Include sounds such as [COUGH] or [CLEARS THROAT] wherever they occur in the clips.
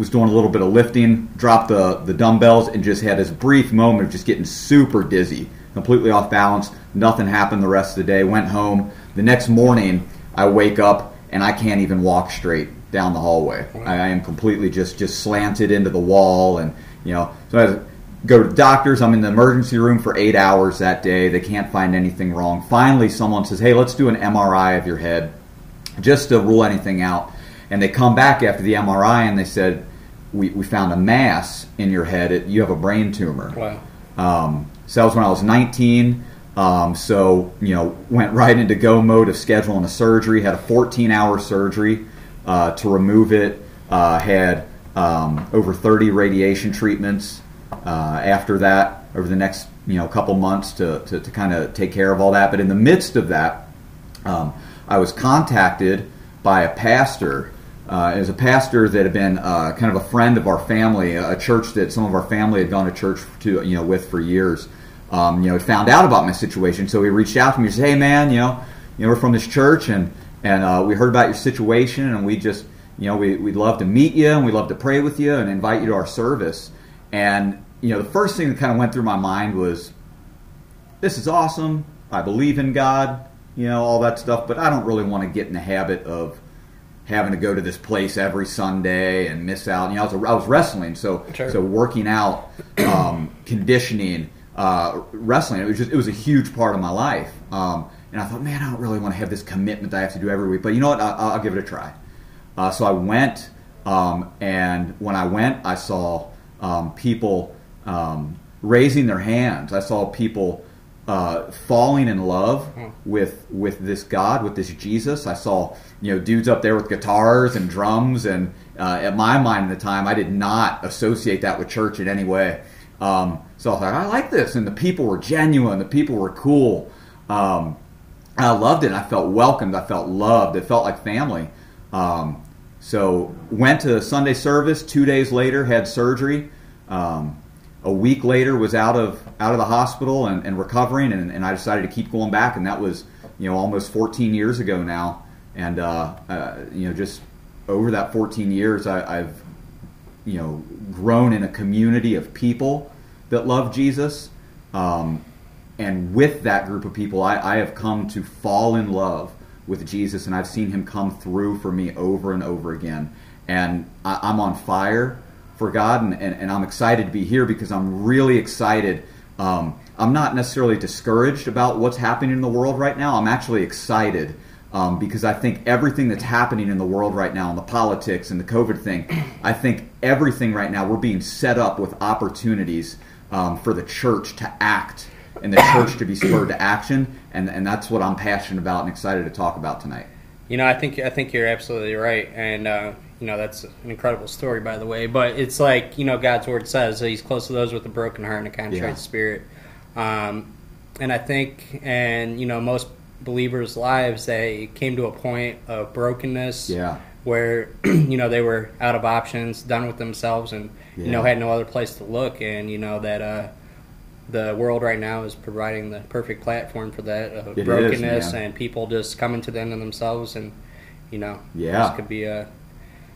was doing a little bit of lifting, dropped the, the dumbbells, and just had this brief moment of just getting super dizzy, completely off balance. Nothing happened the rest of the day. Went home. The next morning, I wake up and I can't even walk straight down the hallway. I, I am completely just just slanted into the wall, and you know, so I go to the doctors. I'm in the emergency room for eight hours that day. They can't find anything wrong. Finally, someone says, "Hey, let's do an MRI of your head, just to rule anything out." And they come back after the MRI and they said, "We, we found a mass in your head. It, you have a brain tumor." Wow. Um, so that was when I was 19. Um, so you know, went right into go mode of scheduling a surgery. Had a 14-hour surgery uh, to remove it. Uh, had um, over 30 radiation treatments uh, after that over the next you know couple months to, to, to kind of take care of all that. But in the midst of that, um, I was contacted by a pastor. Uh, was a pastor that had been uh, kind of a friend of our family, a church that some of our family had gone to church to you know with for years. Um, you know, found out about my situation, so he reached out to me and said, "Hey, man, you know, you know, we're from this church, and and uh, we heard about your situation, and we just, you know, we, we'd love to meet you, and we'd love to pray with you, and invite you to our service." And you know, the first thing that kind of went through my mind was, "This is awesome. I believe in God, you know, all that stuff, but I don't really want to get in the habit of." Having to go to this place every Sunday and miss out. You know, I was, I was wrestling, so Sure. so working out, um, conditioning, uh, wrestling. It was just it was a huge part of my life. Um, and I thought, man, I don't really want to have this commitment that I have to do every week. But you know what? I, I'll give it a try. Uh, so I went, um, and when I went, I saw um, people um, raising their hands. I saw people uh, falling in love with with this God, with this Jesus. I saw you know dudes up there with guitars and drums, and uh, at my mind at the time, I did not associate that with church in any way. Um, so I thought, I like this, and the people were genuine. The people were cool. Um, I loved it. I felt welcomed. I felt loved. It felt like family. Um, so went to Sunday service. Two days later, had surgery. Um, a week later, was out of out of the hospital and, and recovering, and, and I decided to keep going back. And that was you know almost 14 years ago now. And uh, uh, you know just over that 14 years, I, I've you know grown in a community of people that love Jesus. Um, and with that group of people, I, I have come to fall in love with Jesus, and I've seen Him come through for me over and over again. And I, I'm on fire for God, and, and, and I'm excited to be here because I'm really excited. Um, I'm not necessarily discouraged about what's happening in the world right now. I'm actually excited um, because I think everything that's happening in the world right now, and the politics and the COVID thing, I think everything right now, we're being set up with opportunities um, for the church to act and the church to be spurred to action, and, and that's what I'm passionate about and excited to talk about tonight. You know, I think I think you're absolutely right, and uh, you know that's an incredible story, by the way. But it's like you know God's word says that He's close to those with a broken heart and a contrite Yeah. spirit, um, and I think, and you know, most believers' lives they came to a point of brokenness, Yeah. where [CLEARS THROAT] you know they were out of options, done with themselves, and you know had no other place to look, and you know that. Uh, the world right now is providing the perfect platform for that is, brokenness man. and people just coming to the end of themselves and you know Yeah. this could be a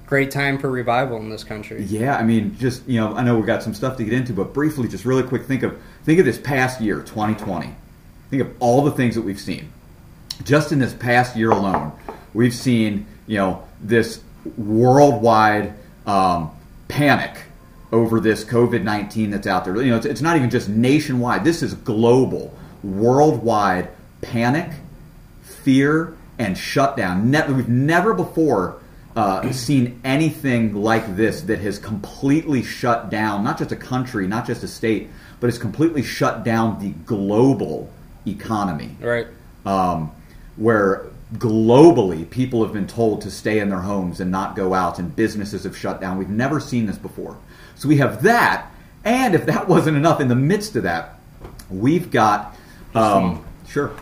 great time for revival in this country Yeah, I mean, just you know, I know we've got some stuff to get into, but briefly, just really quick, think of think of this past year, 2020. Think of all the things that we've seen. Just in this past year alone, we've seen you know this worldwide um, panic over this COVID 19 that's out there. You know, it's, it's not even just nationwide. This is global, worldwide panic, fear, and shutdown. Ne- we've never before uh, seen anything like this that has completely shut down not just a country, not just a state, but it's completely shut down the global economy right um, where globally people have been told to stay in their homes and not go out, and businesses have shut down. We've never seen this before. So we have that, and if that [LAUGHS] wasn't enough, in the midst of that, we've got um, sure.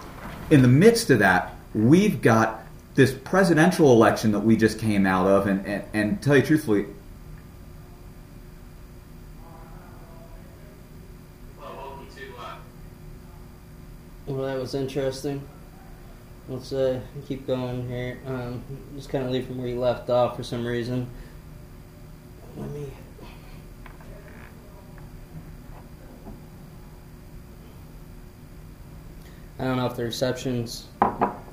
In the midst of that, we've got this presidential election that we just came out of, and, and, and tell you truthfully, Well, that was interesting. Let's uh, keep going here. Um, just kind of leave from where you left off for some reason. Let me. I don't know if the reception's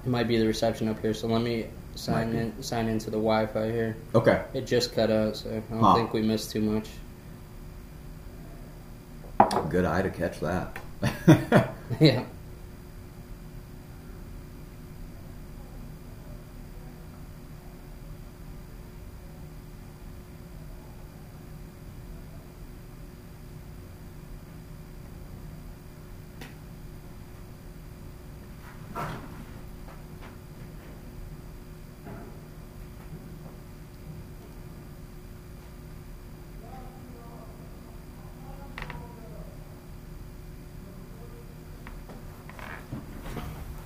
might be the reception up here. So let me sign in sign into the Wi-Fi here. Okay. It just cut out, so I don't Huh. think we missed too much. Good eye to catch that. [LAUGHS] [LAUGHS] yeah.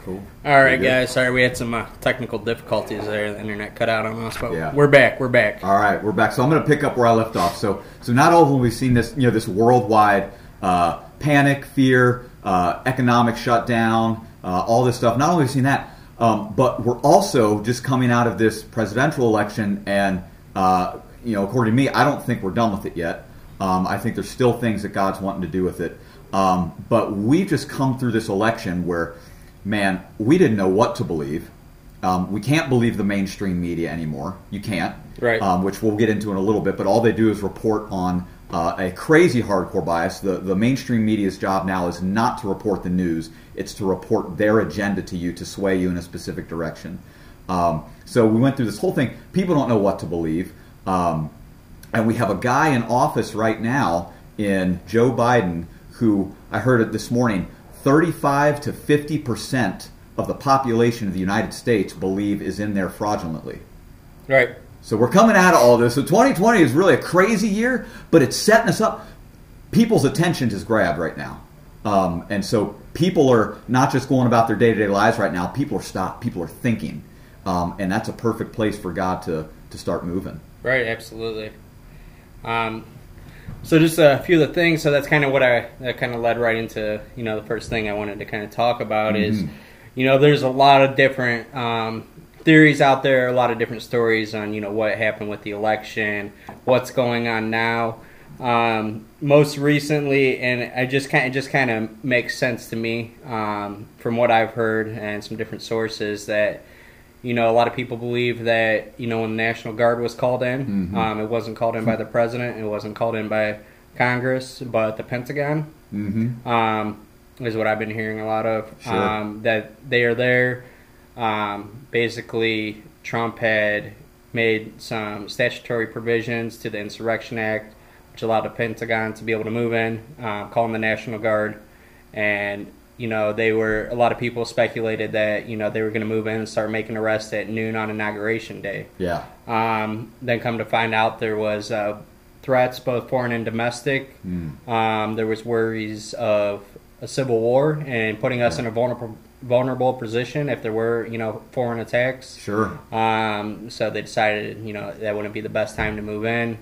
Cool. All right, guys. Sorry, we had some uh, technical difficulties there. The internet cut out on us, but Yeah. we're back. We're back. All right, we're back. So I'm going to pick up where I left off. So, so not only have we seen this, you know, this worldwide uh, panic, fear, uh, economic shutdown, uh, all this stuff. Not only have we seen that, um, but we're also just coming out of this presidential election, and uh, you know, according to me, I don't think we're done with it yet. Um, I think there's still things that God's wanting to do with it. Um, but we've just come through this election where, man, we didn't know what to believe. Um, we can't believe the mainstream media anymore. You can't Right. um, which we'll get into in a little bit. But all they do is report on uh, a crazy hardcore bias. The the mainstream media's job now is not to report the news; it's to report their agenda to you to sway you in a specific direction. Um, so we went through this whole thing. People don't know what to believe, um, and we have a guy in office right now in Joe Biden who I heard it this morning. Thirty-five to fifty percent of the population of the United States believe is in there fraudulently. Right. So we're coming out of all this. So 2020 is really a crazy year, but it's setting us up. People's attention is grabbed right now. Um, and so people are not just going about their day to day lives right now. People are stopped. People are thinking. Um, and that's a perfect place for God to, to start moving. Right, absolutely. Um, so just a few of the things. So that's kind of what I that kind of led right into you know the first thing I wanted to kind of talk about is Mhm. you know there's a lot of different um, theories out there, a lot of different stories on you know what happened with the election, what's going on now. Um, most recently, and I just kind of just kind of makes sense to me um, from what I've heard and some different sources that you know, a lot of people believe that you know when the National Guard was called in, Mhm. um, it wasn't called in by the president, it wasn't called in by Congress, but the Pentagon Mm-hmm. um, is what I've been hearing a lot of. Sure. Um, that they are there. Um, basically, Trump had made some statutory provisions to the Insurrection Act, which allowed the Pentagon to be able to move in, uh, call in the National Guard, and you know they were a lot of people speculated that you know they were going to move in and start making arrests at noon on inauguration day. Yeah. Um, then come to find out there was uh, threats, both foreign and domestic. Mm. Um, there was worries of a civil war and putting us Yeah. in a vulnerable vulnerable position if there were you know foreign attacks. Sure. Um, so they decided you know that wouldn't be the best time to move in.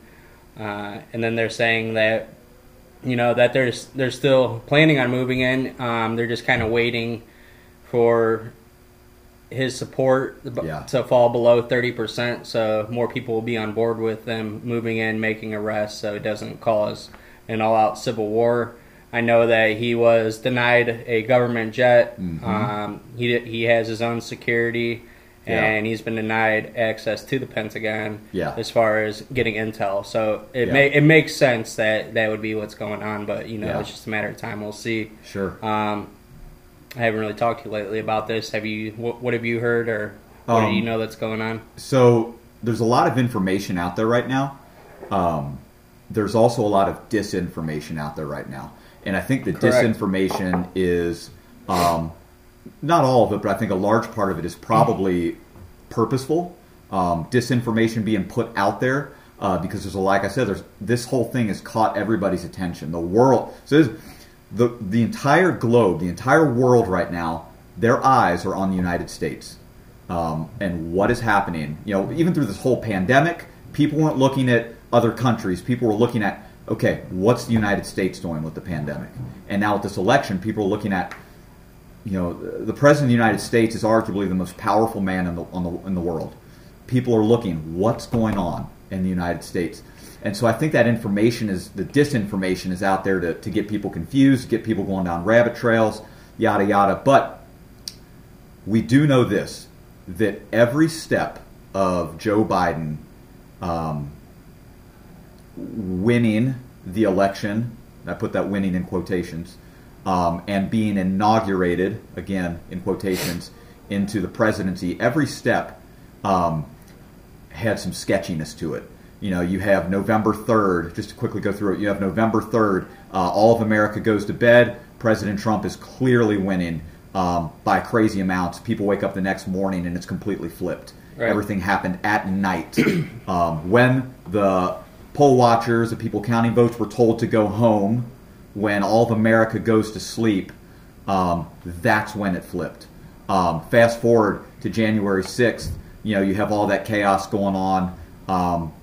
Uh, and then they're saying that you know that they're they're still planning on moving in. Um, they're just kind of waiting for his support Yeah. to fall below 30%, so more people will be on board with them moving in, making arrests, so it doesn't cause an all out civil war. I know that he was denied a government jet. Mhm. Um, he, he has his own security, Yeah. and he's been denied access to the Pentagon Yeah. as far as getting intel. So it, Yeah. may, it makes sense that that would be what's going on, but you know, Yeah. it's just a matter of time. We'll see. Sure. Um, I haven't really talked to you lately about this. Have you? What, what have you heard, or what Um, do you know that's going on? So there's a lot of information out there right now. Um, there's also a lot of disinformation out there right now, and I think the Correct. disinformation is um, not all of it, but I think a large part of it is probably purposeful. Um, disinformation being put out there uh, because there's a like I said, there's this whole thing has caught everybody's attention. The world, so the the entire globe, the entire world right now, their eyes are on the United States um, and what is happening. You know, even through this whole pandemic, people weren't looking at other countries. People were looking at, okay, what's the United States doing with the pandemic? And now with this election, people are looking at, you know, the president of the United States is arguably the most powerful man in the, the, in the world. People are looking, what's going on in the United States? And so I think that information is, the disinformation is out there to, to get people confused, get people going down rabbit trails, yada, yada. But we do know this that every step of Joe Biden um, winning the election, I put that winning in quotations, um, and being inaugurated, again in quotations, into the presidency, every step um, had some sketchiness to it. You know, you have November 3rd, just to quickly go through it, you have November 3rd, uh, all of America goes to bed. President Trump is clearly winning um, by crazy amounts. People wake up the next morning and it's completely flipped. Right. Everything happened at night. um, when the poll watchers, the people counting votes, were told to go home, when all of America goes to sleep, um, that's when it flipped. Um, fast forward to January 6th, you know, you have all that chaos going on um,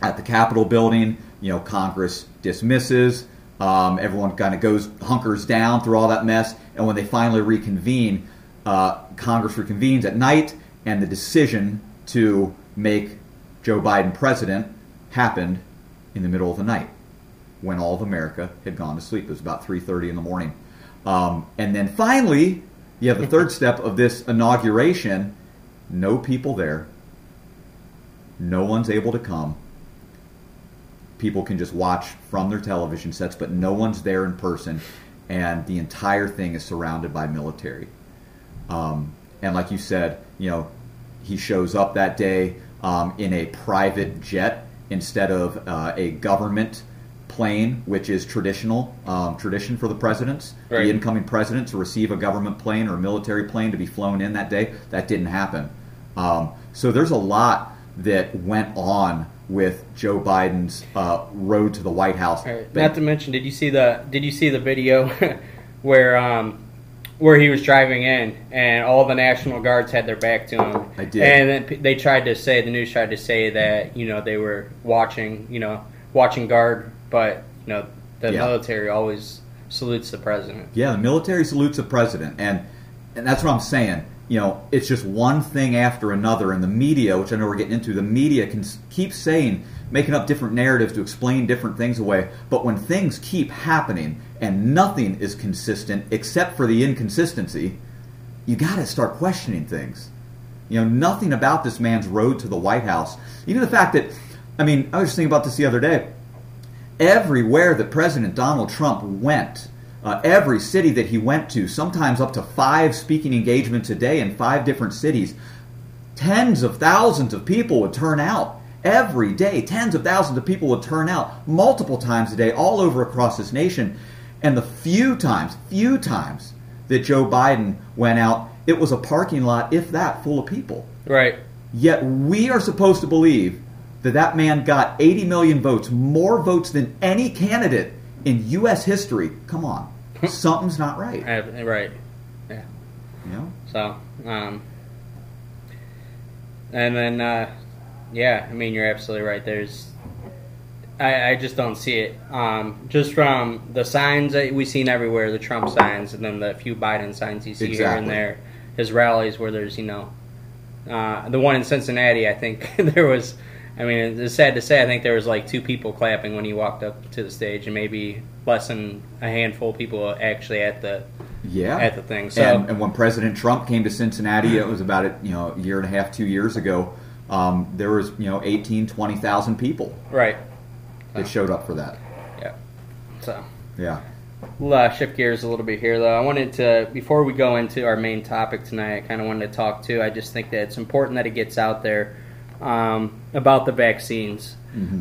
at the Capitol building. You know, Congress dismisses. Um, everyone kind of goes hunkers down through all that mess, and when they finally reconvene, uh, Congress reconvenes at night, and the decision to make Joe Biden president happened in the middle of the night when all of America had gone to sleep. It was about 3:30 in the morning, um, and then finally, you have the third [LAUGHS] step of this inauguration. No people there. No one's able to come. People can just watch from their television sets, but no one's there in person, and the entire thing is surrounded by military. Um, and like you said, you know, he shows up that day um, in a private jet instead of uh, a government plane, which is traditional um, tradition for the presidents, Right. the incoming president to receive a government plane or a military plane to be flown in that day. That didn't happen. Um, so there's a lot that went on with Joe Biden's uh, road to the White House. Right. Not to mention, did you see the did you see the video [LAUGHS] where um where he was driving in and all the National Guards had their back to him? I did. And then they tried to say the news tried to say that you know they were watching you know watching guard, but you know the Yeah. military always salutes the president. Yeah, the military salutes the president, and and that's what I'm saying. You know, it's just one thing after another, and the media, which I know we're getting into, the media can keep saying, making up different narratives to explain different things away. But when things keep happening and nothing is consistent except for the inconsistency, you got to start questioning things. You know, nothing about this man's road to the White House. Even the fact that, I mean, I was just thinking about this the other day everywhere that President Donald Trump went, uh, every city that he went to, sometimes up to five speaking engagements a day in five different cities, tens of thousands of people would turn out. Every day, tens of thousands of people would turn out multiple times a day all over across this nation. And the few times, few times that Joe Biden went out, it was a parking lot, if that, full of people. Right. Yet we are supposed to believe that that man got 80 million votes, more votes than any candidate in U.S. history. Come on, [LAUGHS] something's not right. Uh, Right. Yeah. You know? So, um, and then, uh, yeah, I mean, you're absolutely right. There's, I, I just don't see it. Um, just from the signs that we've seen everywhere, the Trump signs, and then the few Biden signs you see here and there, his rallies where there's, you know, uh, the one in Cincinnati, I think [LAUGHS] there was. I mean, it's sad to say. I think there was like two people clapping when he walked up to the stage, and maybe less than a handful of people actually at the Yeah. at the thing. So and, and when President Trump came to Cincinnati, it was about a, you know a year and a half, two years ago. Um, there was you know 18, 20,000 people right, that showed up for that. yeah. So Yeah. we'll uh, shift gears a little bit here, though. I wanted to before we go into our main topic tonight. I kind of wanted to talk too. I just think that it's important that it gets out there um, about the vaccines.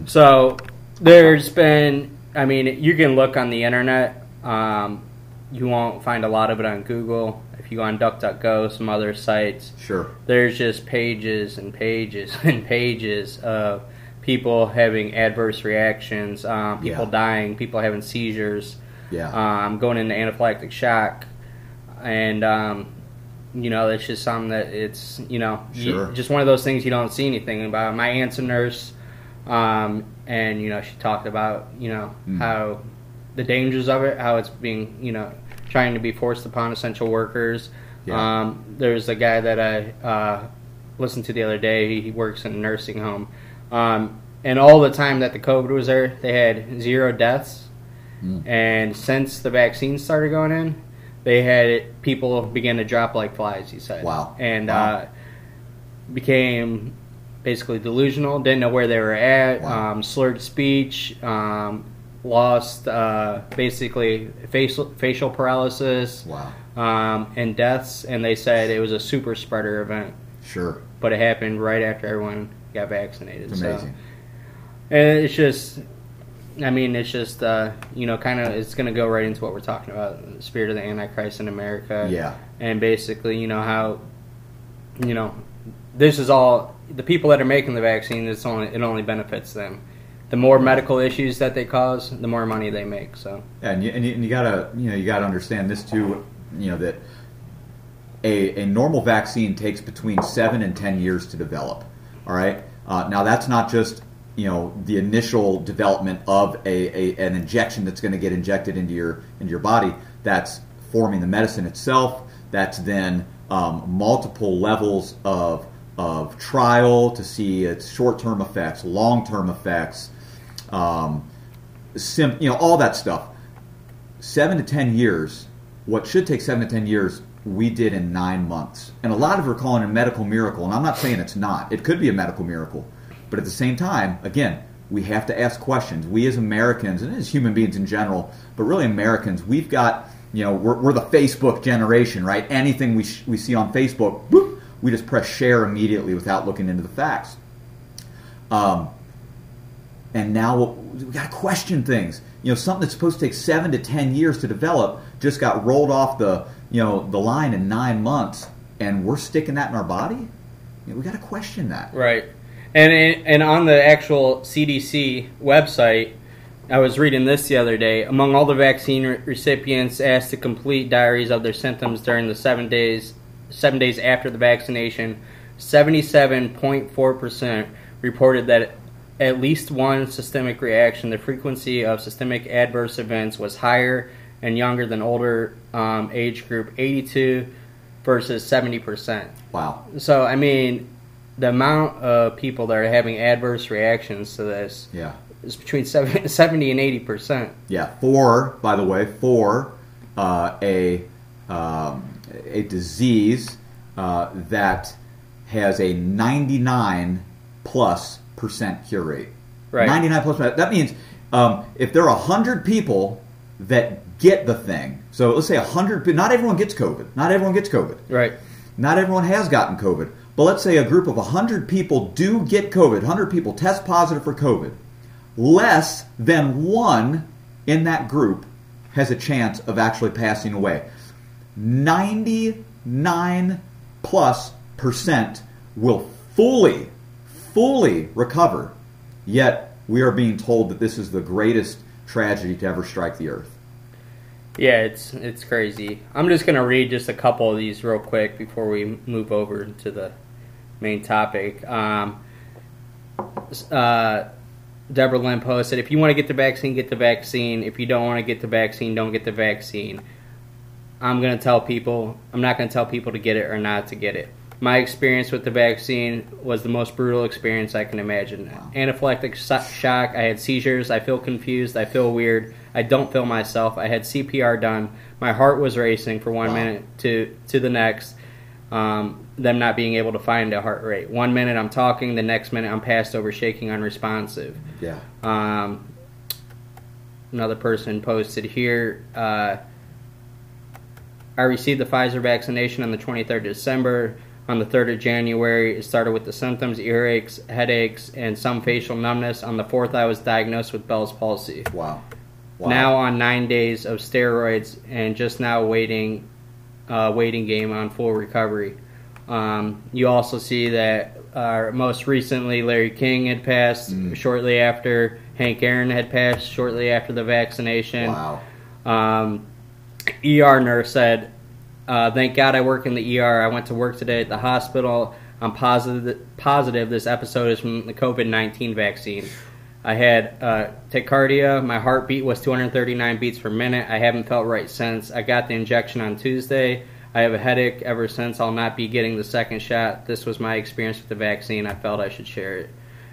So there's been, I mean, you can look on the internet. Um, you won't find a lot of it on Google. If you go on DuckDuckGo, some other sites, Sure. there's just pages and pages [LAUGHS] and pages of people having adverse reactions, um, people Yeah. dying, people having seizures, Yeah. um, going into anaphylactic shock, and um, you know it's just something that it's you know you- just one of those things you don't see anything about. My aunt's a nurse, um, and you know she talked about you know Mm. how the dangers of it, how it's being you know trying to be forced upon essential workers. Yeah. Um, there's a guy that I uh, listened to the other day. He works in a nursing home, um, and all the time that the COVID was there, they had zero deaths. Mm. And since the vaccine started going in, they had it, people began to drop like flies. He said, Wow. and Wow. Uh, became basically delusional, didn't know where they were at, Wow. um, slurred speech, um, lost uh, basically facial facial paralysis, Wow. um, and deaths. And they said it was a super spreader event, Sure. but it happened right after everyone got vaccinated. It's So- amazing. and it's just, I mean, it's just, uh, you know, kind of, it's going to go right into what we're talking about the spirit of the Antichrist in America. Yeah. And basically, you know, how, you know, this is all, the people that are making the vaccine, it's only, it only benefits them. The more medical issues that they cause, the more money they make. So, Yeah, and you, and you, and you gotta you know you gotta understand this too. You know that a a normal vaccine takes between seven and ten years to develop. All right. Uh, now that's not just you know the initial development of a, a an injection that's going to get injected into your into your body. That's forming the medicine itself. That's then um, multiple levels of of trial to see its short term effects, long term effects. Um, sim- you know all that stuff seven to ten years what should take seven to ten years we did in nine months and a lot of are calling it a medical miracle and i'm not saying it's not it could be a medical miracle but at the same time again we have to ask questions we as americans and as human beings in general but really americans we've got you know we're, we're the facebook generation right anything we, sh- we see on facebook we just press share immediately without looking into the facts um, and now we got to question things. You know, something that's supposed to take seven to ten years to develop just got rolled off the you know the line in nine months, and we're sticking that in our body. You know, we got to question that. right. And, and on the actual CDC website, I was reading this the other day. Among all the vaccine re- recipients asked to complete diaries of their symptoms during the seven days seven days after the vaccination, seventy-seven point four percent reported that at least one systemic reaction. The frequency of systemic adverse events was higher and younger than older um, age group, eighty-two versus seventy percent. Wow. So I mean, the amount of people that are having adverse reactions to this Yeah. is between 70 [LAUGHS] 70 and eighty percent. Yeah. For by the way, for uh, a um, a disease uh, that has a ninety nine plus percent cure rate. Right. 99 plus percent. That means um, if there are 100 people that get the thing, so let's say 100, not everyone gets COVID. Not everyone gets COVID. Right. Not everyone has gotten COVID. But let's say a group of 100 people do get COVID, 100 people test positive for COVID. Less than one in that group has a chance of actually passing away. 99 plus percent will fully, fully recover. Yet we are being told that this is the greatest tragedy to ever strike the earth. Yeah, it's it's crazy. I'm just gonna read just a couple of these real quick before we move over to the main topic. Um, uh, Deborah Lynn posted, "If you want to get the vaccine, get the vaccine. If you don't want to get the vaccine, don't get the vaccine." I'm gonna tell people. I'm not gonna tell people to get it or not to get it. My experience with the vaccine was the most brutal experience I can imagine. Wow. Anaphylactic shock. I had seizures. I feel confused. I feel weird. I don't feel myself. I had CPR done. My heart was racing for one Wow. minute to to the next. Um, them not being able to find a heart rate. One minute I'm talking, the next minute I'm passed over, shaking, unresponsive. Yeah. Um, another person posted here. Uh, I received the Pfizer vaccination on the 23rd of December. On the 3rd of January, it started with the symptoms, earaches, headaches, and some facial numbness. On the 4th, I was diagnosed with Bell's palsy. Wow. Wow. Now on nine days of steroids, and just now waiting, uh, waiting game on full recovery. Um, you also see that uh, most recently Larry King had passed Mm. shortly after Hank Aaron had passed shortly after the vaccination. Wow. Um, ER nurse said, uh, "Thank God I work in the ER. I went to work today at the hospital. I'm positive positive this episode is from the COVID nineteen vaccine. I had uh, tachycardia. My heartbeat was 239 beats per minute. I haven't felt right since. I got the injection on Tuesday. I have a headache ever since. I'll not be getting the second shot. This was my experience with the vaccine. I felt I should share it.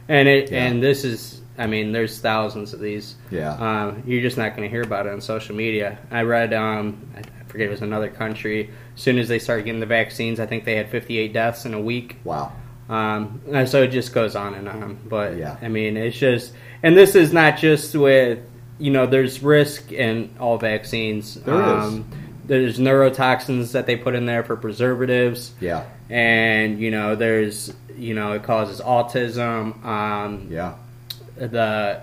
And it Yeah. and this is, I mean, there's thousands of these. Yeah. Um, you're just not going to hear about it on social media. I read, um, I, I forget it was another country. As soon as they started getting the vaccines, I think they had 58 deaths in a week. Wow. Um, and so it just goes on and on. But Yeah. I mean, it's just, and this is not just with, you know, there's risk in all vaccines. There is. There's neurotoxins that they put in there for preservatives, Yeah. and you know, there's, you know, it causes autism. Um, Yeah. the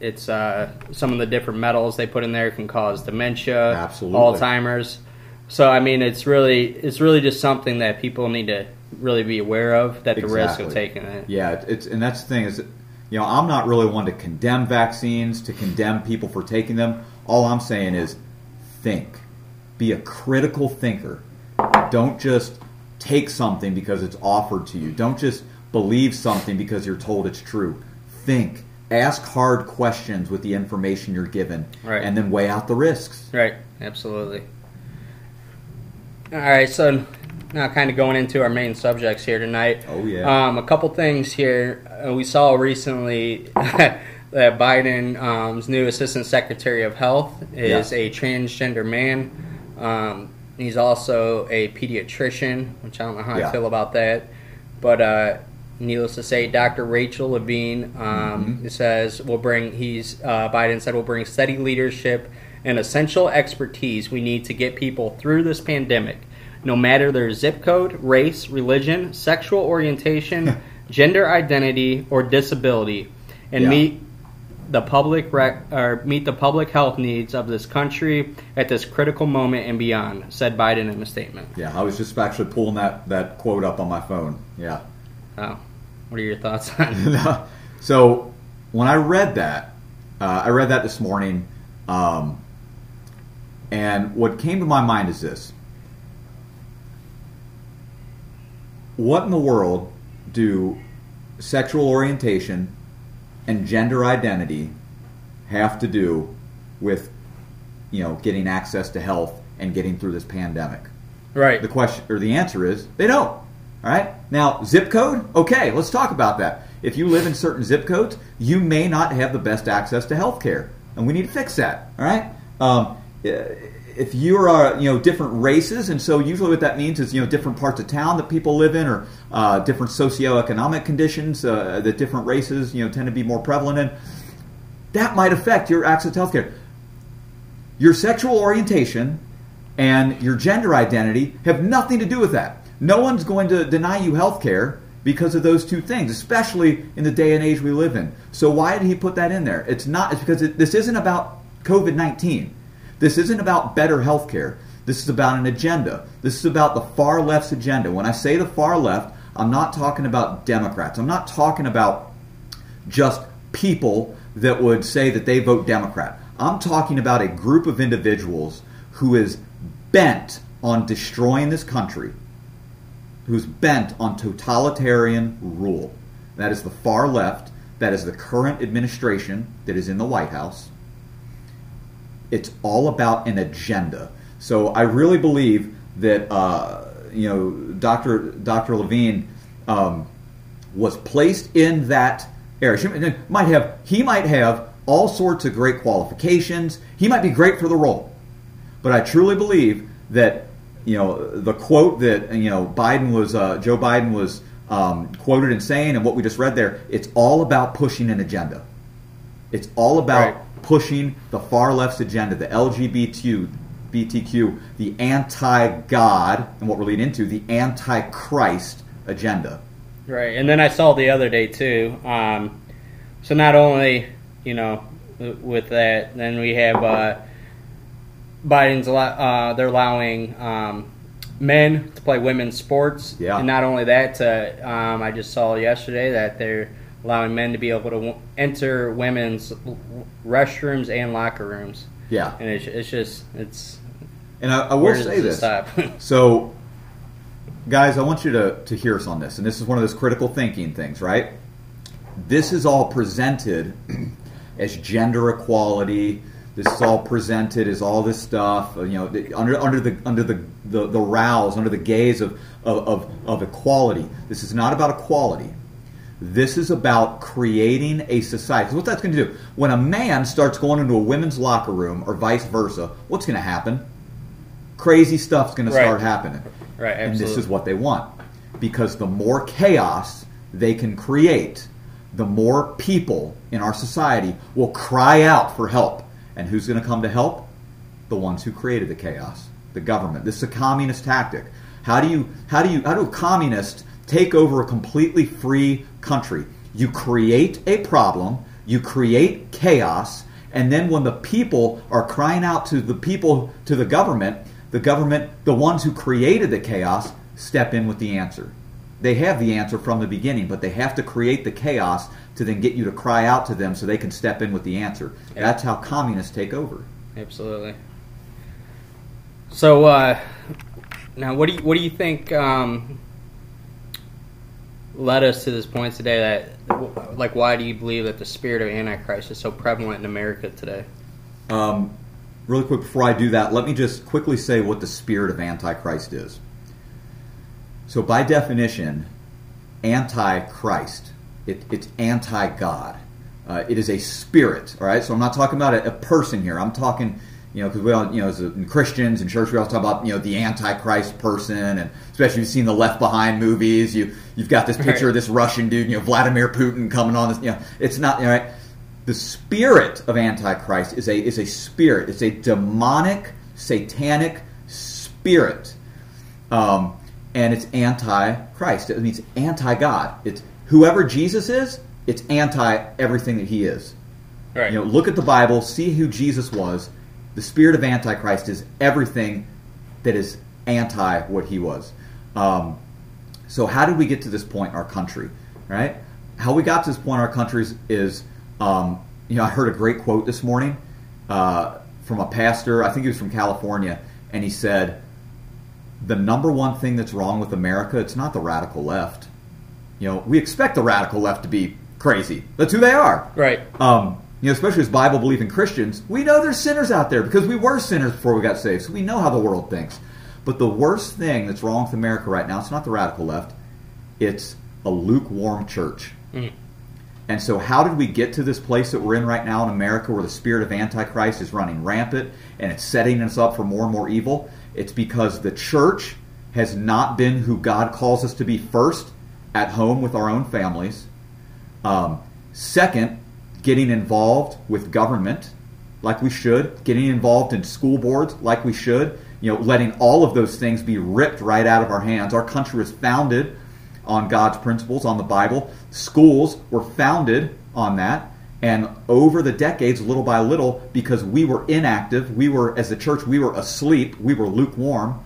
it's uh, some of the different metals they put in there can cause dementia, Absolutely. Alzheimer's. So I mean, it's really it's really just something that people need to really be aware of that the risk of taking it. Yeah, it's and that's the thing is, you know, I'm not really one to condemn vaccines, to condemn people for taking them. All I'm saying is, think, be a critical thinker. Don't just take something because it's offered to you. Don't just believe something because you're told it's true. Think, ask hard questions with the information you're given, Right. and then weigh out the risks. Right, absolutely. All right, so now kind of going into our main subjects here tonight. Oh, yeah. Um, a couple things here. Uh, we saw recently [LAUGHS] that Biden's new Assistant Secretary of Health is Yeah. a transgender man. Um, he's also a pediatrician, which I don't know how Yeah. I feel about that. But uh, needless to say, Dr. Rachel Levine um, Mm-hmm. says will bring. He's uh, Biden said we'll bring steady leadership and essential expertise we need to get people through this pandemic, no matter their zip code, race, religion, sexual orientation, [LAUGHS] gender identity, or disability, and Yeah. meet the public rec- or meet the public health needs of this country at this critical moment and beyond," said Biden in a statement. Yeah, I was just actually pulling that, that quote up on my phone. Yeah. Oh, what are your thoughts on? [LAUGHS] so when I read that, uh, I read that this morning, um, and what came to my mind is this: What in the world do sexual orientation and gender identity have to do with, you know, getting access to health and getting through this pandemic? right. The question or the answer is they don't. All right. Now, zip code. Okay, let's talk about that. If you live in certain zip codes, you may not have the best access to health care, and we need to fix that. All right. Um, if you're uh, you know different races, and so usually what that means is you know different parts of town that people live in, or uh, different socioeconomic conditions uh, that different races you know tend to be more prevalent in. That might affect your access to health care. Your sexual orientation and your gender identity have nothing to do with that. No one's going to deny you health care because of those two things, especially in the day and age we live in. So why did he put that in there? It's not it's because it, this isn't about COVID-19. This isn't about better health care. This is about an agenda. This is about the far left's agenda. When I say the far left, I'm not talking about Democrats. I'm not talking about just people that would say that they vote Democrat. I'm talking about a group of individuals who is bent on destroying this country, who's bent on totalitarian rule. That is the far left. That is the current administration that is in the White House. It's all about an agenda. So I really believe that uh, you know Dr. Dr. Levine um, was placed in that area. She might have he might have all sorts of great qualifications. He might be great for the role, but I truly believe that you know the quote that you know Biden was uh, Joe Biden was um, quoted in saying, and what we just read there. It's all about pushing an agenda. It's all about Right. Pushing the far left's agenda, the LGBTQ, BTQ, the anti-God, and what we're leading into, the anti-Christ agenda. Right, and then I saw the other day too. Um, so not only you know with that, then we have uh, Biden's uh, they're allowing um, men to play women's sports, Yeah. and not only that, to, um, I just saw yesterday that they're allowing men to be able to w- enter women's l- restrooms and locker rooms, Yeah, and it's, it's just it's and I, I will say this. [LAUGHS] So, guys, I want you to, to hear us on this, and this is one of those critical thinking things, right? This is all presented [CLEARS THROAT] as gender equality. This is all presented as all this stuff, uh, you know, under under the under the the, the rouse, under the gaze of, of, of, of equality. This is not about equality. This is about creating a society. 'Cause what that's going to do, when a man starts going into a women's locker room or vice versa, what's going to happen? crazy stuff's going to start happening. Right, And this is what they want. Because the more chaos they can create, the more people in our society will cry out for help. And who's going to come to help? The ones who created the chaos, the government. This is a communist tactic. How do you how do you how do communists take over a completely free country? You create a problem, you create chaos, and then when the people are crying out to the people to the government, the government, the ones who created the chaos, step in with the answer. They have the answer from the beginning, but they have to create the chaos to then get you to cry out to them so they can step in with the answer. Yeah. That's how communists take over. Absolutely. So uh, now, what do you what do you think um, led us to this point today? That like, why do you believe that the spirit of Antichrist is so prevalent in America today? Um, really quick before I do that, let me just quickly say what the spirit of Antichrist is. So, by definition, Antichrist, it, it's anti God. Uh, it is a spirit, all right? So, I'm not talking about a, a person here. I'm talking, you know, because we all, you know, as a, Christians in church, we all talk about, you know, the Antichrist person, and especially if you've seen the Left Behind movies, you, you've got this picture Right. of this Russian dude, you know, Vladimir Putin coming on this, you know, it's not, all right? The spirit of Antichrist is a is a spirit. It's a demonic, satanic spirit, um, and it's anti-Christ. It means anti-God. It's whoever Jesus is. It's anti everything that he is. Right. You know, look at the Bible, see who Jesus was. The spirit of Antichrist is everything that is anti what he was. Um, so, how did we get to this point in our country? Right? How we got to this point in our country is, is um, you know, I heard a great quote this morning uh, from a pastor. I think he was from California, and he said, "The number one thing that's wrong with America, it's not the radical left. You know, we expect the radical left to be crazy. That's who they are. right. Um, you know, especially as Bible believing Christians, we know there's sinners out there because we were sinners before we got saved, so we know how the world thinks. But the worst thing that's wrong with America right now, it's not the radical left, it's a lukewarm church. Mm. And so, how did we get to this place that we're in right now in America where the spirit of Antichrist is running rampant and it's setting us up for more and more evil? It's because the church has not been who God calls us to be first at home with our own families. Um, second, getting involved with government like we should, getting involved in school boards like we should, you know, letting all of those things be ripped right out of our hands. Our country was founded on God's principles, on the Bible. Schools were founded on that. And over the decades, little by little, because we were inactive, we were, as a church, we were asleep, we were lukewarm,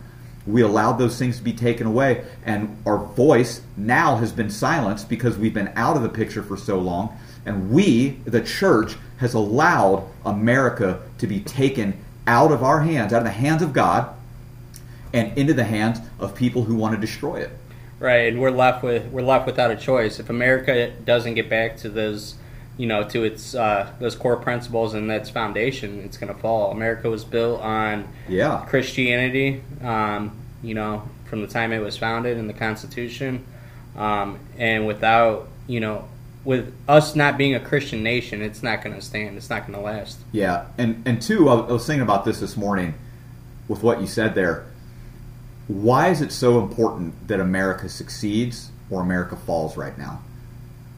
we allowed those things to be taken away. And our voice now has been silenced because we've been out of the picture for so long. And we, the church, has allowed America to be taken out of our hands, out of the hands of God, and into the hands of people who want to destroy it. Right, and we're left with we're left without a choice. If America doesn't get back to those, you know, to its uh, those core principles and its foundation, it's going to fall. America was built on Yeah. Christianity, um, you know, from the time it was founded in the Constitution, um, and without, you know, with us not being a Christian nation, it's not going to stand. It's not going to last. Yeah, and and two, I was thinking about this this morning with what you said there. Why is it so important that America succeeds or America falls right now?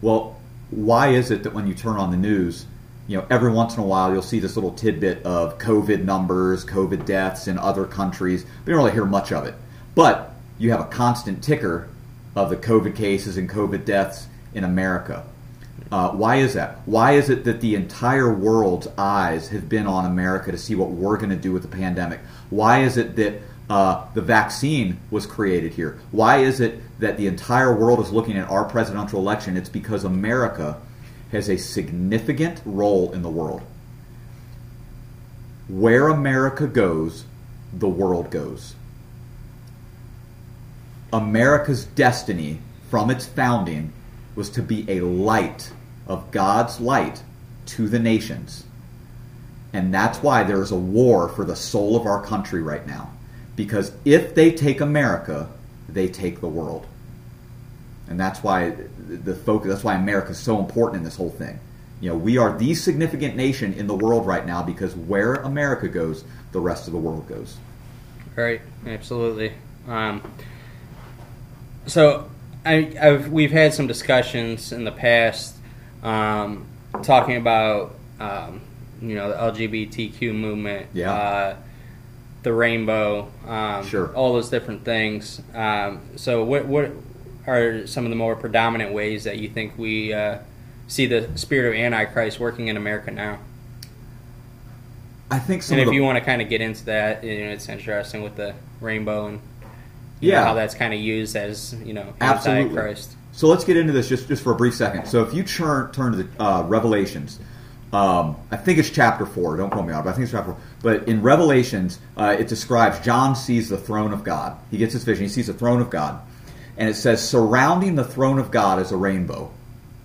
Well, why is it that when you turn on the news, you know, every once in a while you'll see this little tidbit of COVID numbers, COVID deaths in other countries, you don't really hear much of it. But you have a constant ticker of the COVID cases and COVID deaths in America. Uh, why is that? Why is it that the entire world's eyes have been on America to see what we're going to do with the pandemic? Why is it that uh, the vaccine was created here? Why is it that the entire world is looking at our presidential election? It's because America has a significant role in the world. Where America goes, the world goes. America's destiny from its founding was to be a light of God's light to the nations. And that's why there is a war for the soul of our country right now. Because if they take America, they take the world. And that's why the focus that's why America is so important in this whole thing. You know, we are the significant nation in the world right now because where America goes, the rest of the world goes. Right, absolutely. Um, so, I, I've, we've had some discussions in the past um, talking about um, you know the LGBTQ movement, Yeah. uh, the rainbow, um, Sure. all those different things. Um, so, what what are some of the more predominant ways that you think we uh, see the spirit of Antichrist working in America now? I think some and if the you want to kind of get into that, you know, it's interesting with the rainbow and you know, Yeah. how that's kind of used as you know Absolutely. Antichrist. So let's get into this just, just for a brief second. So if you turn turn to the uh, Revelations, um, I think it's chapter four. Don't quote me on it, but I think it's chapter four. But in Revelations, uh, it describes John sees the throne of God. He gets his vision. He sees the throne of God, and it says surrounding the throne of God is a rainbow.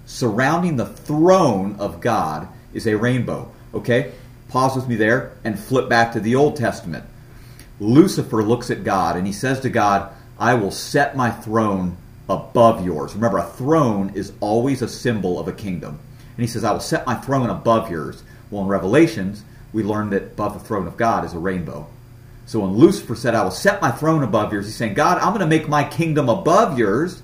Surrounding the throne of God is a rainbow. Okay, pause with me there and flip back to the Old Testament. Lucifer looks at God and he says to God, I will set my throne above yours. Remember, a throne is always a symbol of a kingdom. And he says, I will set my throne above yours. Well, in Revelations, we learn that above the throne of God is a rainbow. So when Lucifer said, I will set my throne above yours, he's saying, God, I'm going to make my kingdom above yours.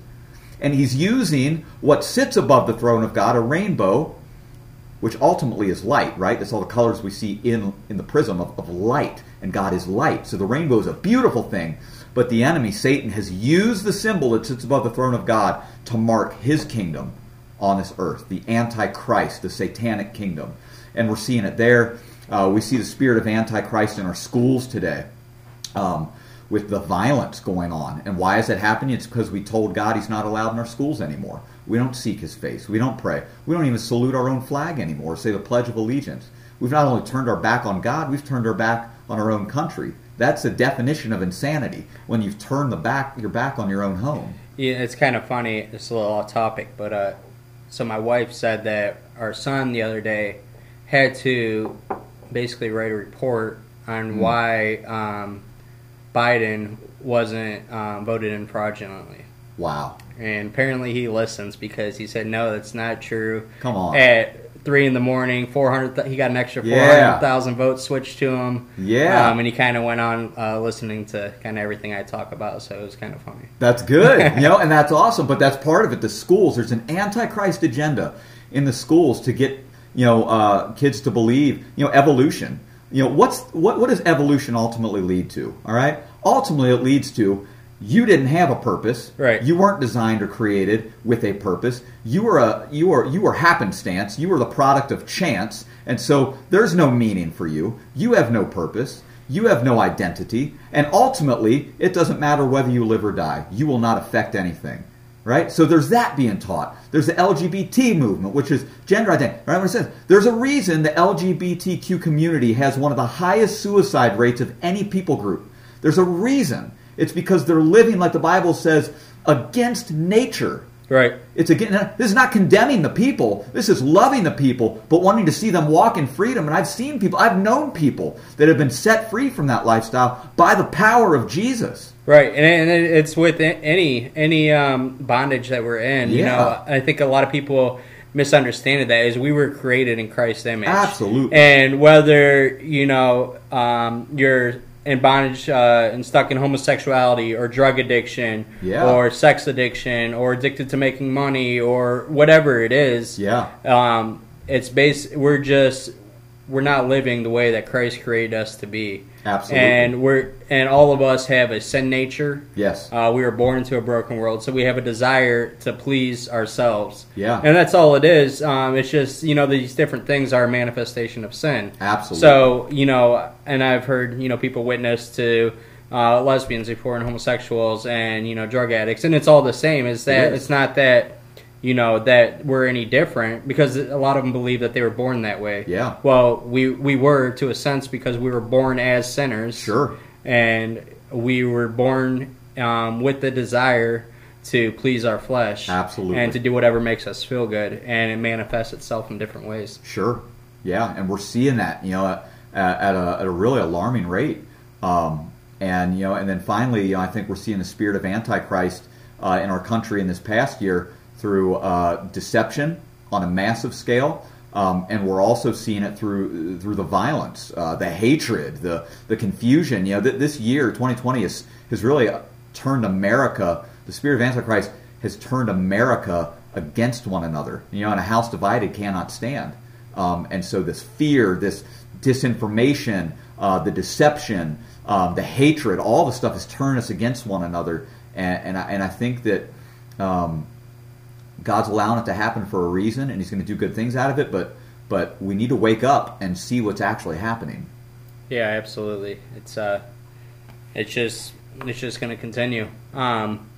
And he's using what sits above the throne of God, a rainbow, which ultimately is light, right? That's all the colors we see in, in the prism of, of light, and God is light. So the rainbow is a beautiful thing. But the enemy, Satan, has used the symbol that sits above the throne of God to mark his kingdom on this earth, the Antichrist, the satanic kingdom. And we're seeing it there. Uh, we see the spirit of Antichrist in our schools today. Um, with the violence going on. And why is that happening? It's because we told God He's not allowed in our schools anymore. We don't seek His face. We don't pray. We don't even salute our own flag anymore, say the Pledge of Allegiance. We've not only turned our back on God, we've turned our back on our own country. That's the definition of insanity when you've turned the back your back on your own home. Yeah, it's kind of funny. It's a little off topic, but uh, so my wife said that our son the other day had to basically write a report on why um, Biden wasn't um, voted in fraudulently. Wow. And apparently he listens because he said, no, that's not true. Come on. At three in the morning, Four hundred. he got an extra Yeah. 400,000 votes switched to him. Yeah. Um, and he kind of went on uh, listening to kind of everything I talk about, so it was kind of funny. That's good, [LAUGHS] you know, and that's awesome. But that's part of it. The schools, there's an antichrist agenda in the schools to get you know uh, kids to believe you know evolution. You know what's what what does evolution ultimately lead to? All right, ultimately it leads to you didn't have a purpose. Right. You weren't designed or created with a purpose. You were a you were you were happenstance. You were the product of chance, and so there's no meaning for you. You have no purpose. You have no identity, and ultimately, it doesn't matter whether you live or die. You will not affect anything, right? So there's that being taught. There's the LGBT movement, which is gender identity. Right? What it says. There's a reason the LGBTQ community has one of the highest suicide rates of any people group. There's a reason. It's because they're living, like the Bible says, against nature. Right. It's again. This is not condemning the people. This is loving the people, but wanting to see them walk in freedom. And I've seen people. I've known people that have been set free from that lifestyle by the power of Jesus. Right, and, and it's with any any um, bondage that we're in. You Yeah. know, I think a lot of people misunderstand that is we were created in Christ's image. Absolutely. and whether you know um, you're in bondage uh, and stuck in homosexuality or drug addiction Yeah. or sex addiction or addicted to making money or whatever it is. Yeah. Um, it's base. We're just we're not living the way that Christ created us to be. Absolutely. And we're and all of us have a sin nature. Yes. Uh, we were born into a broken world, so we have a desire to please ourselves. Yeah. And that's all it is. Um, it's just you know these different things are a manifestation of sin. Absolutely. So you know, and I've heard you know people witness to. Uh, lesbians before and homosexuals and you know drug addicts and it's all the same is that It is. it's not that you know that we're any different because a lot of them believe that they were born that way Yeah. well we we were to a sense because we were born as sinners Sure. and we were born um, with the desire to please our flesh Absolutely. and to do whatever makes us feel good and it manifests itself in different ways Sure. Yeah, and we're seeing that, you know, at, at, a, at a really alarming rate. Um, and you know, and then finally, you know, I think we're seeing the spirit of Antichrist uh, in our country in this past year through uh, deception on a massive scale, Um, and we're also seeing it through through the violence, uh, the hatred, the the confusion. You know, th- this year, 2020, has has really turned America. The spirit of Antichrist has turned America against one another. You know, and a house divided cannot stand. Um, and so this fear, this disinformation, uh, the deception, um, the hatred, all the stuff has turned us against one another. And and I, and I think that. God's allowing it to happen for a reason, and He's going to do good things out of it. But but we need to wake up and see what's actually happening. Yeah, absolutely. It's uh, it's just it's just going to continue. Um,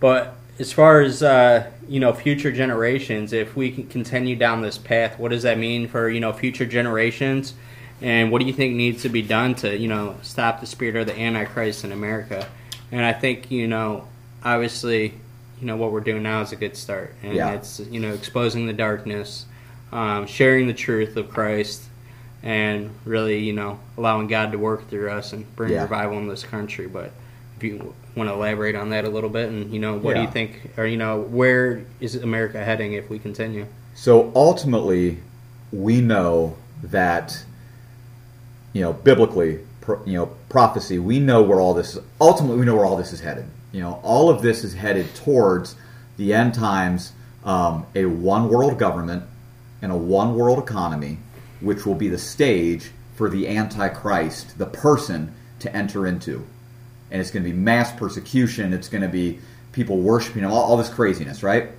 but as far as uh, you know, future generations, if we can continue down this path, what does that mean for you know future generations? And what do you think needs to be done to you know stop the spirit of the Antichrist in America? And I think you know, obviously you know what we're doing now is a good start, and Yeah. it's you know exposing the darkness, um, sharing the truth of Christ, and really you know allowing God to work through us and bring Yeah. revival in this country. But if you want to elaborate on that a little bit, and you know what do you think, or you know where is America heading if we continue? So ultimately, we know that you know biblically, you know prophecy. We know where all this. Ultimately, we know where all this is headed. You know, all of this is headed towards the end times, um, a one world government and a one world economy, which will be the stage for the Antichrist, the person, to enter into. And it's going to be mass persecution. It's going to be people worshiping him, all, all this craziness, right?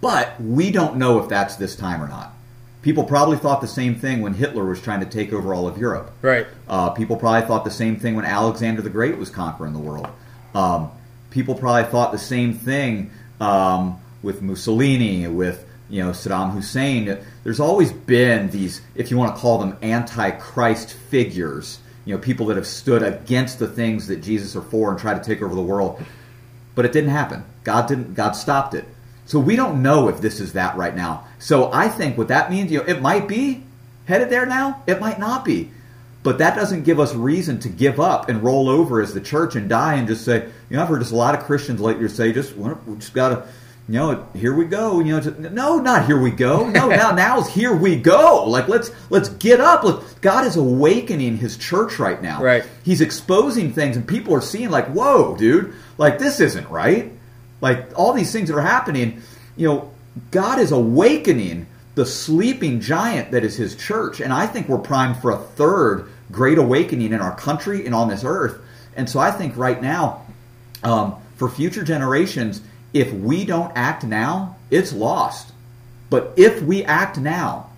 But we don't know if that's this time or not. People probably thought the same thing when Hitler was trying to take over all of Europe. Right. Uh, people probably thought the same thing when Alexander the Great was conquering the world. Um, people probably thought the same thing um, with Mussolini, with you know Saddam Hussein. There's always been these, if you want to call them antichrist figures, you know, people that have stood against the things that Jesus are for and tried to take over the world. But it didn't happen. God didn't. God stopped it. So we don't know if this is that right now. So I think what that means, you know, it might be headed there now. It might not be. But that doesn't give us reason to give up and roll over as the church and die and just say, you know, I've heard just a lot of Christians lately say, just we just got to, you know, here we go. You know, just, no, not here we go. No, [LAUGHS] now now's here we go. Like let's let's get up. Let, God is awakening His church right now. Right. He's exposing things, and people are seeing like, whoa, dude, like this isn't right. Like all these things that are happening, you know, God is awakening the sleeping giant that is his church. And I think we're primed for a third great awakening in our country and on this earth. And so I think right now, um, for future generations, if we don't act now, it's lost. But if we act now,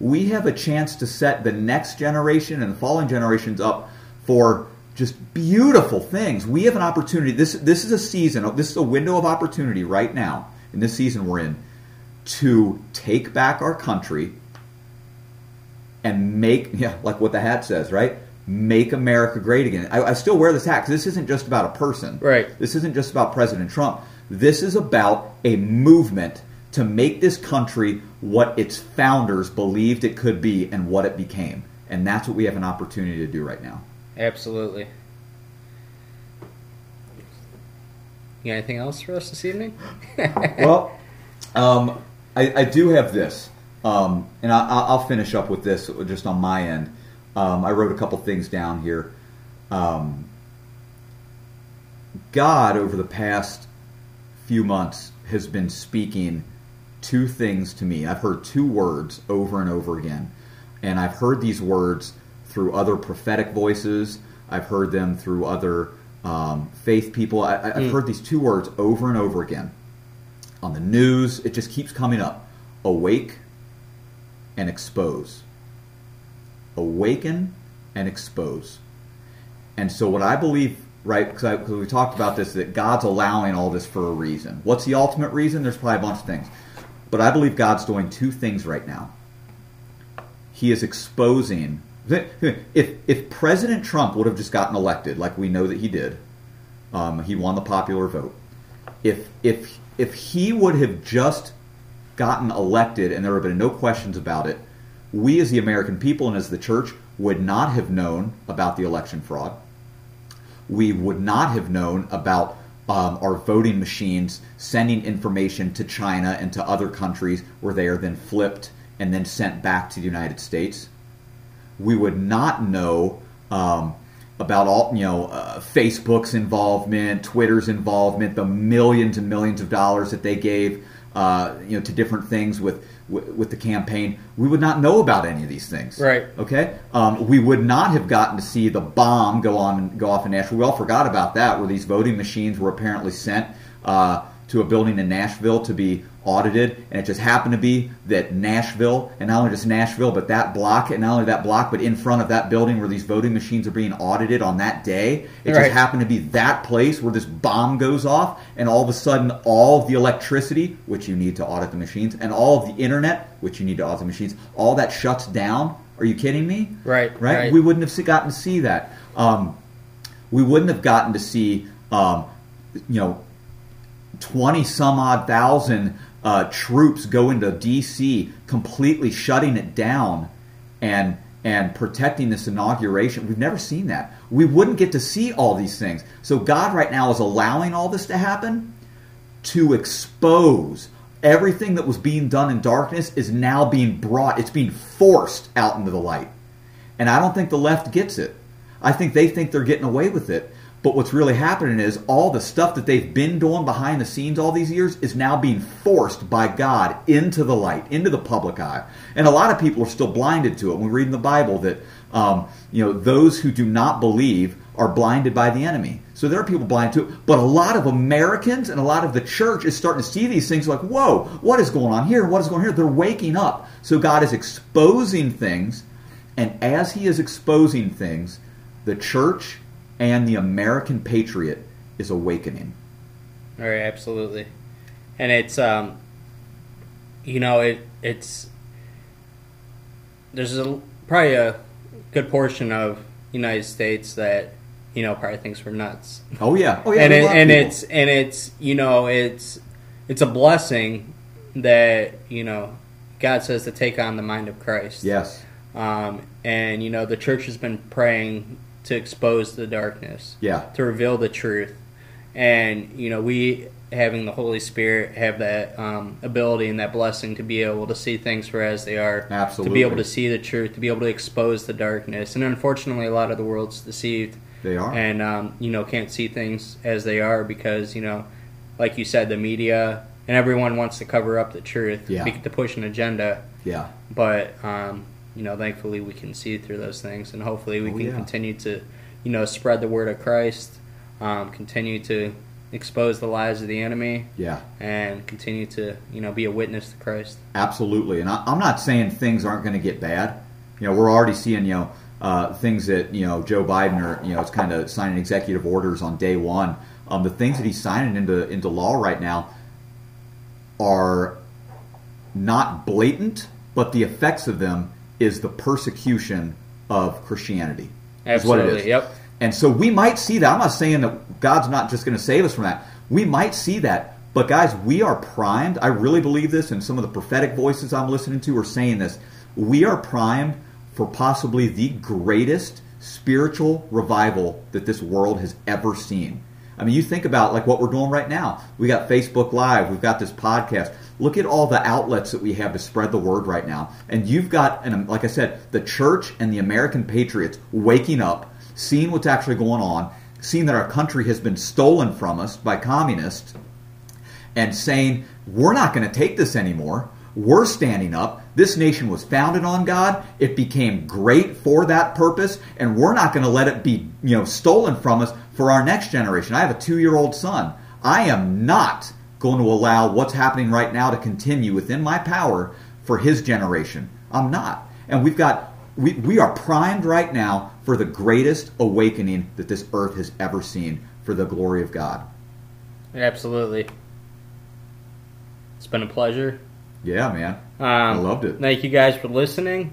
we have a chance to set the next generation and the following generations up for just beautiful things. We have an opportunity. This this is a season. This is a window of opportunity right now in this season we're in to take back our country and make [LAUGHS] yeah, like what the hat says, right? Make America great again. I, I still wear this hat because this isn't just about a person. Right. This isn't just about President Trump. This is about a movement to make this country what its founders believed it could be and what it became. And that's what we have an opportunity to do right now. Absolutely. You got anything else for us this evening? [LAUGHS] well, um, I, I do have this, um, and I, I'll I'll finish up with this just on my end. Um, I wrote a couple things down here. Um, God, over the past few months, has been speaking two things to me. I've heard two words over and over again, and I've heard these words through other prophetic voices. I've heard them through other um, faith people. I, I've Mm. heard these two words over and over again on the news. It just keeps coming up: awake and expose. Awaken and expose. And so, what I believe, right, because we talked about this, that God's allowing all this for a reason. What's the ultimate reason? There's probably a bunch of things. But I believe God's doing two things right now. He is exposing. If, if President Trump would have just gotten elected, like we know that he did, um, he won the popular vote. If, if, if he would have just gotten elected and there have been no questions about it, we as the American people and as the church would not have known about the election fraud. We would not have known about um, our voting machines sending information to China and to other countries where they are then flipped and then sent back to the United States. We would not know um, about all you know uh, Facebook's involvement, Twitter's involvement, the millions and millions of dollars that they gave uh, you know to different things with, with with the campaign. We would not know about any of these things. Right. Okay. Um, we would not have gotten to see the bomb go on go off in Nashville. We all forgot about that, where these voting machines were apparently sent uh, to a building in Nashville to be audited, and it just happened to be that Nashville, and not only just Nashville, but that block, and not only that block, but in front of that building where these voting machines are being audited on that day, it Right. just happened to be that place where this bomb goes off, and all of a sudden, all of the electricity, which you need to audit the machines, and all of the internet, which you need to audit the machines, all that shuts down. Are you kidding me? Right, Right. right. We wouldn't have gotten to see that. Um, we wouldn't have gotten to see, um, you know, 20 some odd thousand uh, troops go into DC, completely shutting it down and and protecting this inauguration. We've never seen that. We wouldn't get to see all these things. So God right now is allowing all this to happen to expose everything that was being done in darkness is now being brought it's being forced out into the light and i don't think the left gets it i think they think they're getting away with it but what's really happening is all the stuff that they've been doing behind the scenes all these years is now being forced by god into the light into the public eye and a lot of people are still blinded to it we read in the bible that um, you know those who do not believe are blinded by the enemy. So there are people blind to it, but a lot of Americans and a lot of the church is starting to see these things like, whoa, what is going on here? What is going on here? They're waking up. So God is exposing things, and as He is exposing things, the church and the American patriot is awakening. All right, absolutely. And it's um you know, it it's there's a probably a good portion of United States that you know probably thinks we're nuts. Oh yeah, oh yeah, and it, a lot of and people. it's and it's you know it's it's a blessing that you know God says to take on the mind of Christ. yes, Um, and you know the church has been praying to expose the darkness yeah, to reveal the truth. And you know, we having the Holy Spirit have that um, ability and that blessing to be able to see things for as they are, Absolutely. to be able to see the truth, to be able to expose the darkness. And unfortunately, a lot of the world's deceived they are. and um, you know can't see things as they are because you know, like you said, the media and everyone wants to cover up the truth Yeah. to push an agenda. yeah, But um, you know, thankfully we can see through those things, and hopefully we Oh, can yeah. continue to, you know, spread the word of Christ, um, continue to expose the lies of the enemy, yeah. and continue to, you know, be a witness to Christ. Absolutely, and I, I'm not saying things aren't going to get bad. You know, we're already seeing you know uh, things that you know Joe Biden or you know is kind of signing executive orders on day one. Um, the things that he's signing into into law right now are not blatant, but the effects of them is the persecution of Christianity. is what it is. Yep. And so we might see that. I'm not saying that God's not just going to save us from that. We might see that. But guys, we are primed. I really believe this, and some of the prophetic voices I'm listening to are saying this. We are primed for possibly the greatest spiritual revival that this world has ever seen. I mean, you think about like what we're doing right now. We got Facebook Live, we've got this podcast. Look at all the outlets that we have to spread the word right now. And you've got, and um, like I said, the church and the American patriots waking up, seeing what's actually going on, seeing that our country has been stolen from us by communists, and saying, we're not going to take this anymore. We're standing up. This nation was founded on God. It became great for that purpose, and we're not going to let it be, you know, stolen from us for our next generation. I have a 2-year-old son. I am not going to allow what's happening right now to continue within my power for his generation. I'm not. And we've got we, we are primed right now for the greatest awakening that this earth has ever seen for the glory of God. Absolutely. It's been a pleasure. Yeah, man. Um, I loved it. Thank you guys for listening.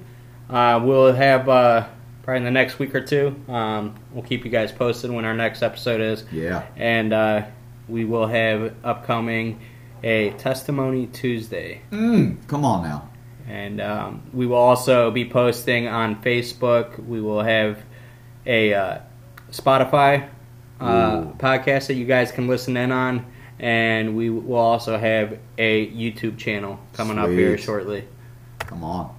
Uh, we'll have uh, probably in the next week or two. Um, we'll keep you guys posted when our next episode is. Yeah. and uh, we will have upcoming a testimony Tuesday, Mm, come on now. and um, we will also be posting on Facebook. We will have a uh, Spotify uh, podcast that you guys can listen in on, and we will also have a YouTube channel coming up here shortly. Come on.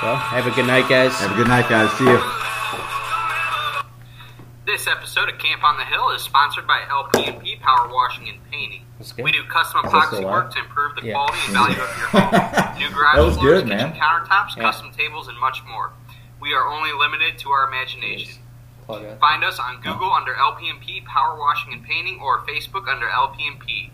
So have a good night, guys. Have a good night, guys. See you. This episode of Camp on the Hill is sponsored by LP&P Power Washing and Painting. We do custom epoxy work to improve the Yeah. quality and value of your home. [LAUGHS] New garage floors, good, kitchen countertops, Yeah. custom tables, and much more. We are only limited to our imagination. Find us on Google under LP&P Power Washing and Painting or Facebook under LP&P.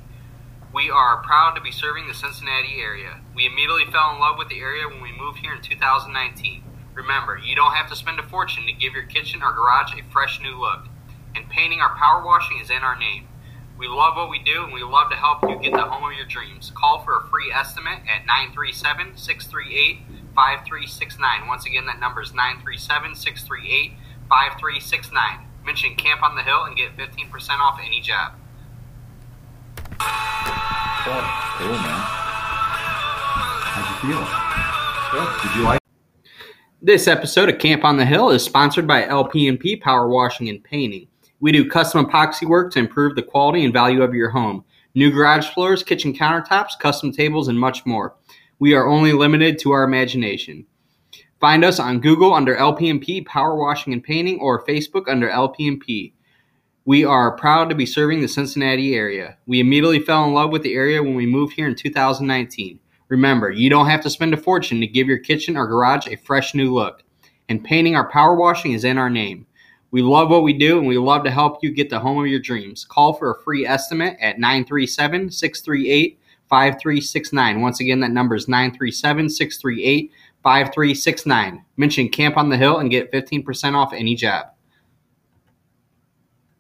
We are proud to be serving the Cincinnati area. We immediately fell in love with the area when we moved here in 2019. Remember, you don't have to spend a fortune to give your kitchen or garage a fresh new look. And painting our power washing is in our name. We love what we do and we love to help you get the home of your dreams. Call for a free estimate at 937 638 5369. Once again, that number is 937 638 5369. Mention Camp on the Hill and get 15% off any job. Cool, man. How'd you feel? Did you like? This episode of Camp on the Hill is sponsored by LP&P Power Washing and Painting. We do custom epoxy work to improve the quality and value of your home. New garage floors, kitchen countertops, custom tables, and much more. We are only limited to our imagination. Find us on Google under LP&P Power Washing and Painting or Facebook under LP&P. We are proud to be serving the Cincinnati area. We immediately fell in love with the area when we moved here in 2019. Remember, you don't have to spend a fortune to give your kitchen or garage a fresh new look. And painting our power washing is in our name. We love what we do and we love to help you get the home of your dreams. Call for a free estimate at 937 638 5369. Once again, that number is 937 638 5369. Mention Camp on the Hill and get 15% off any job.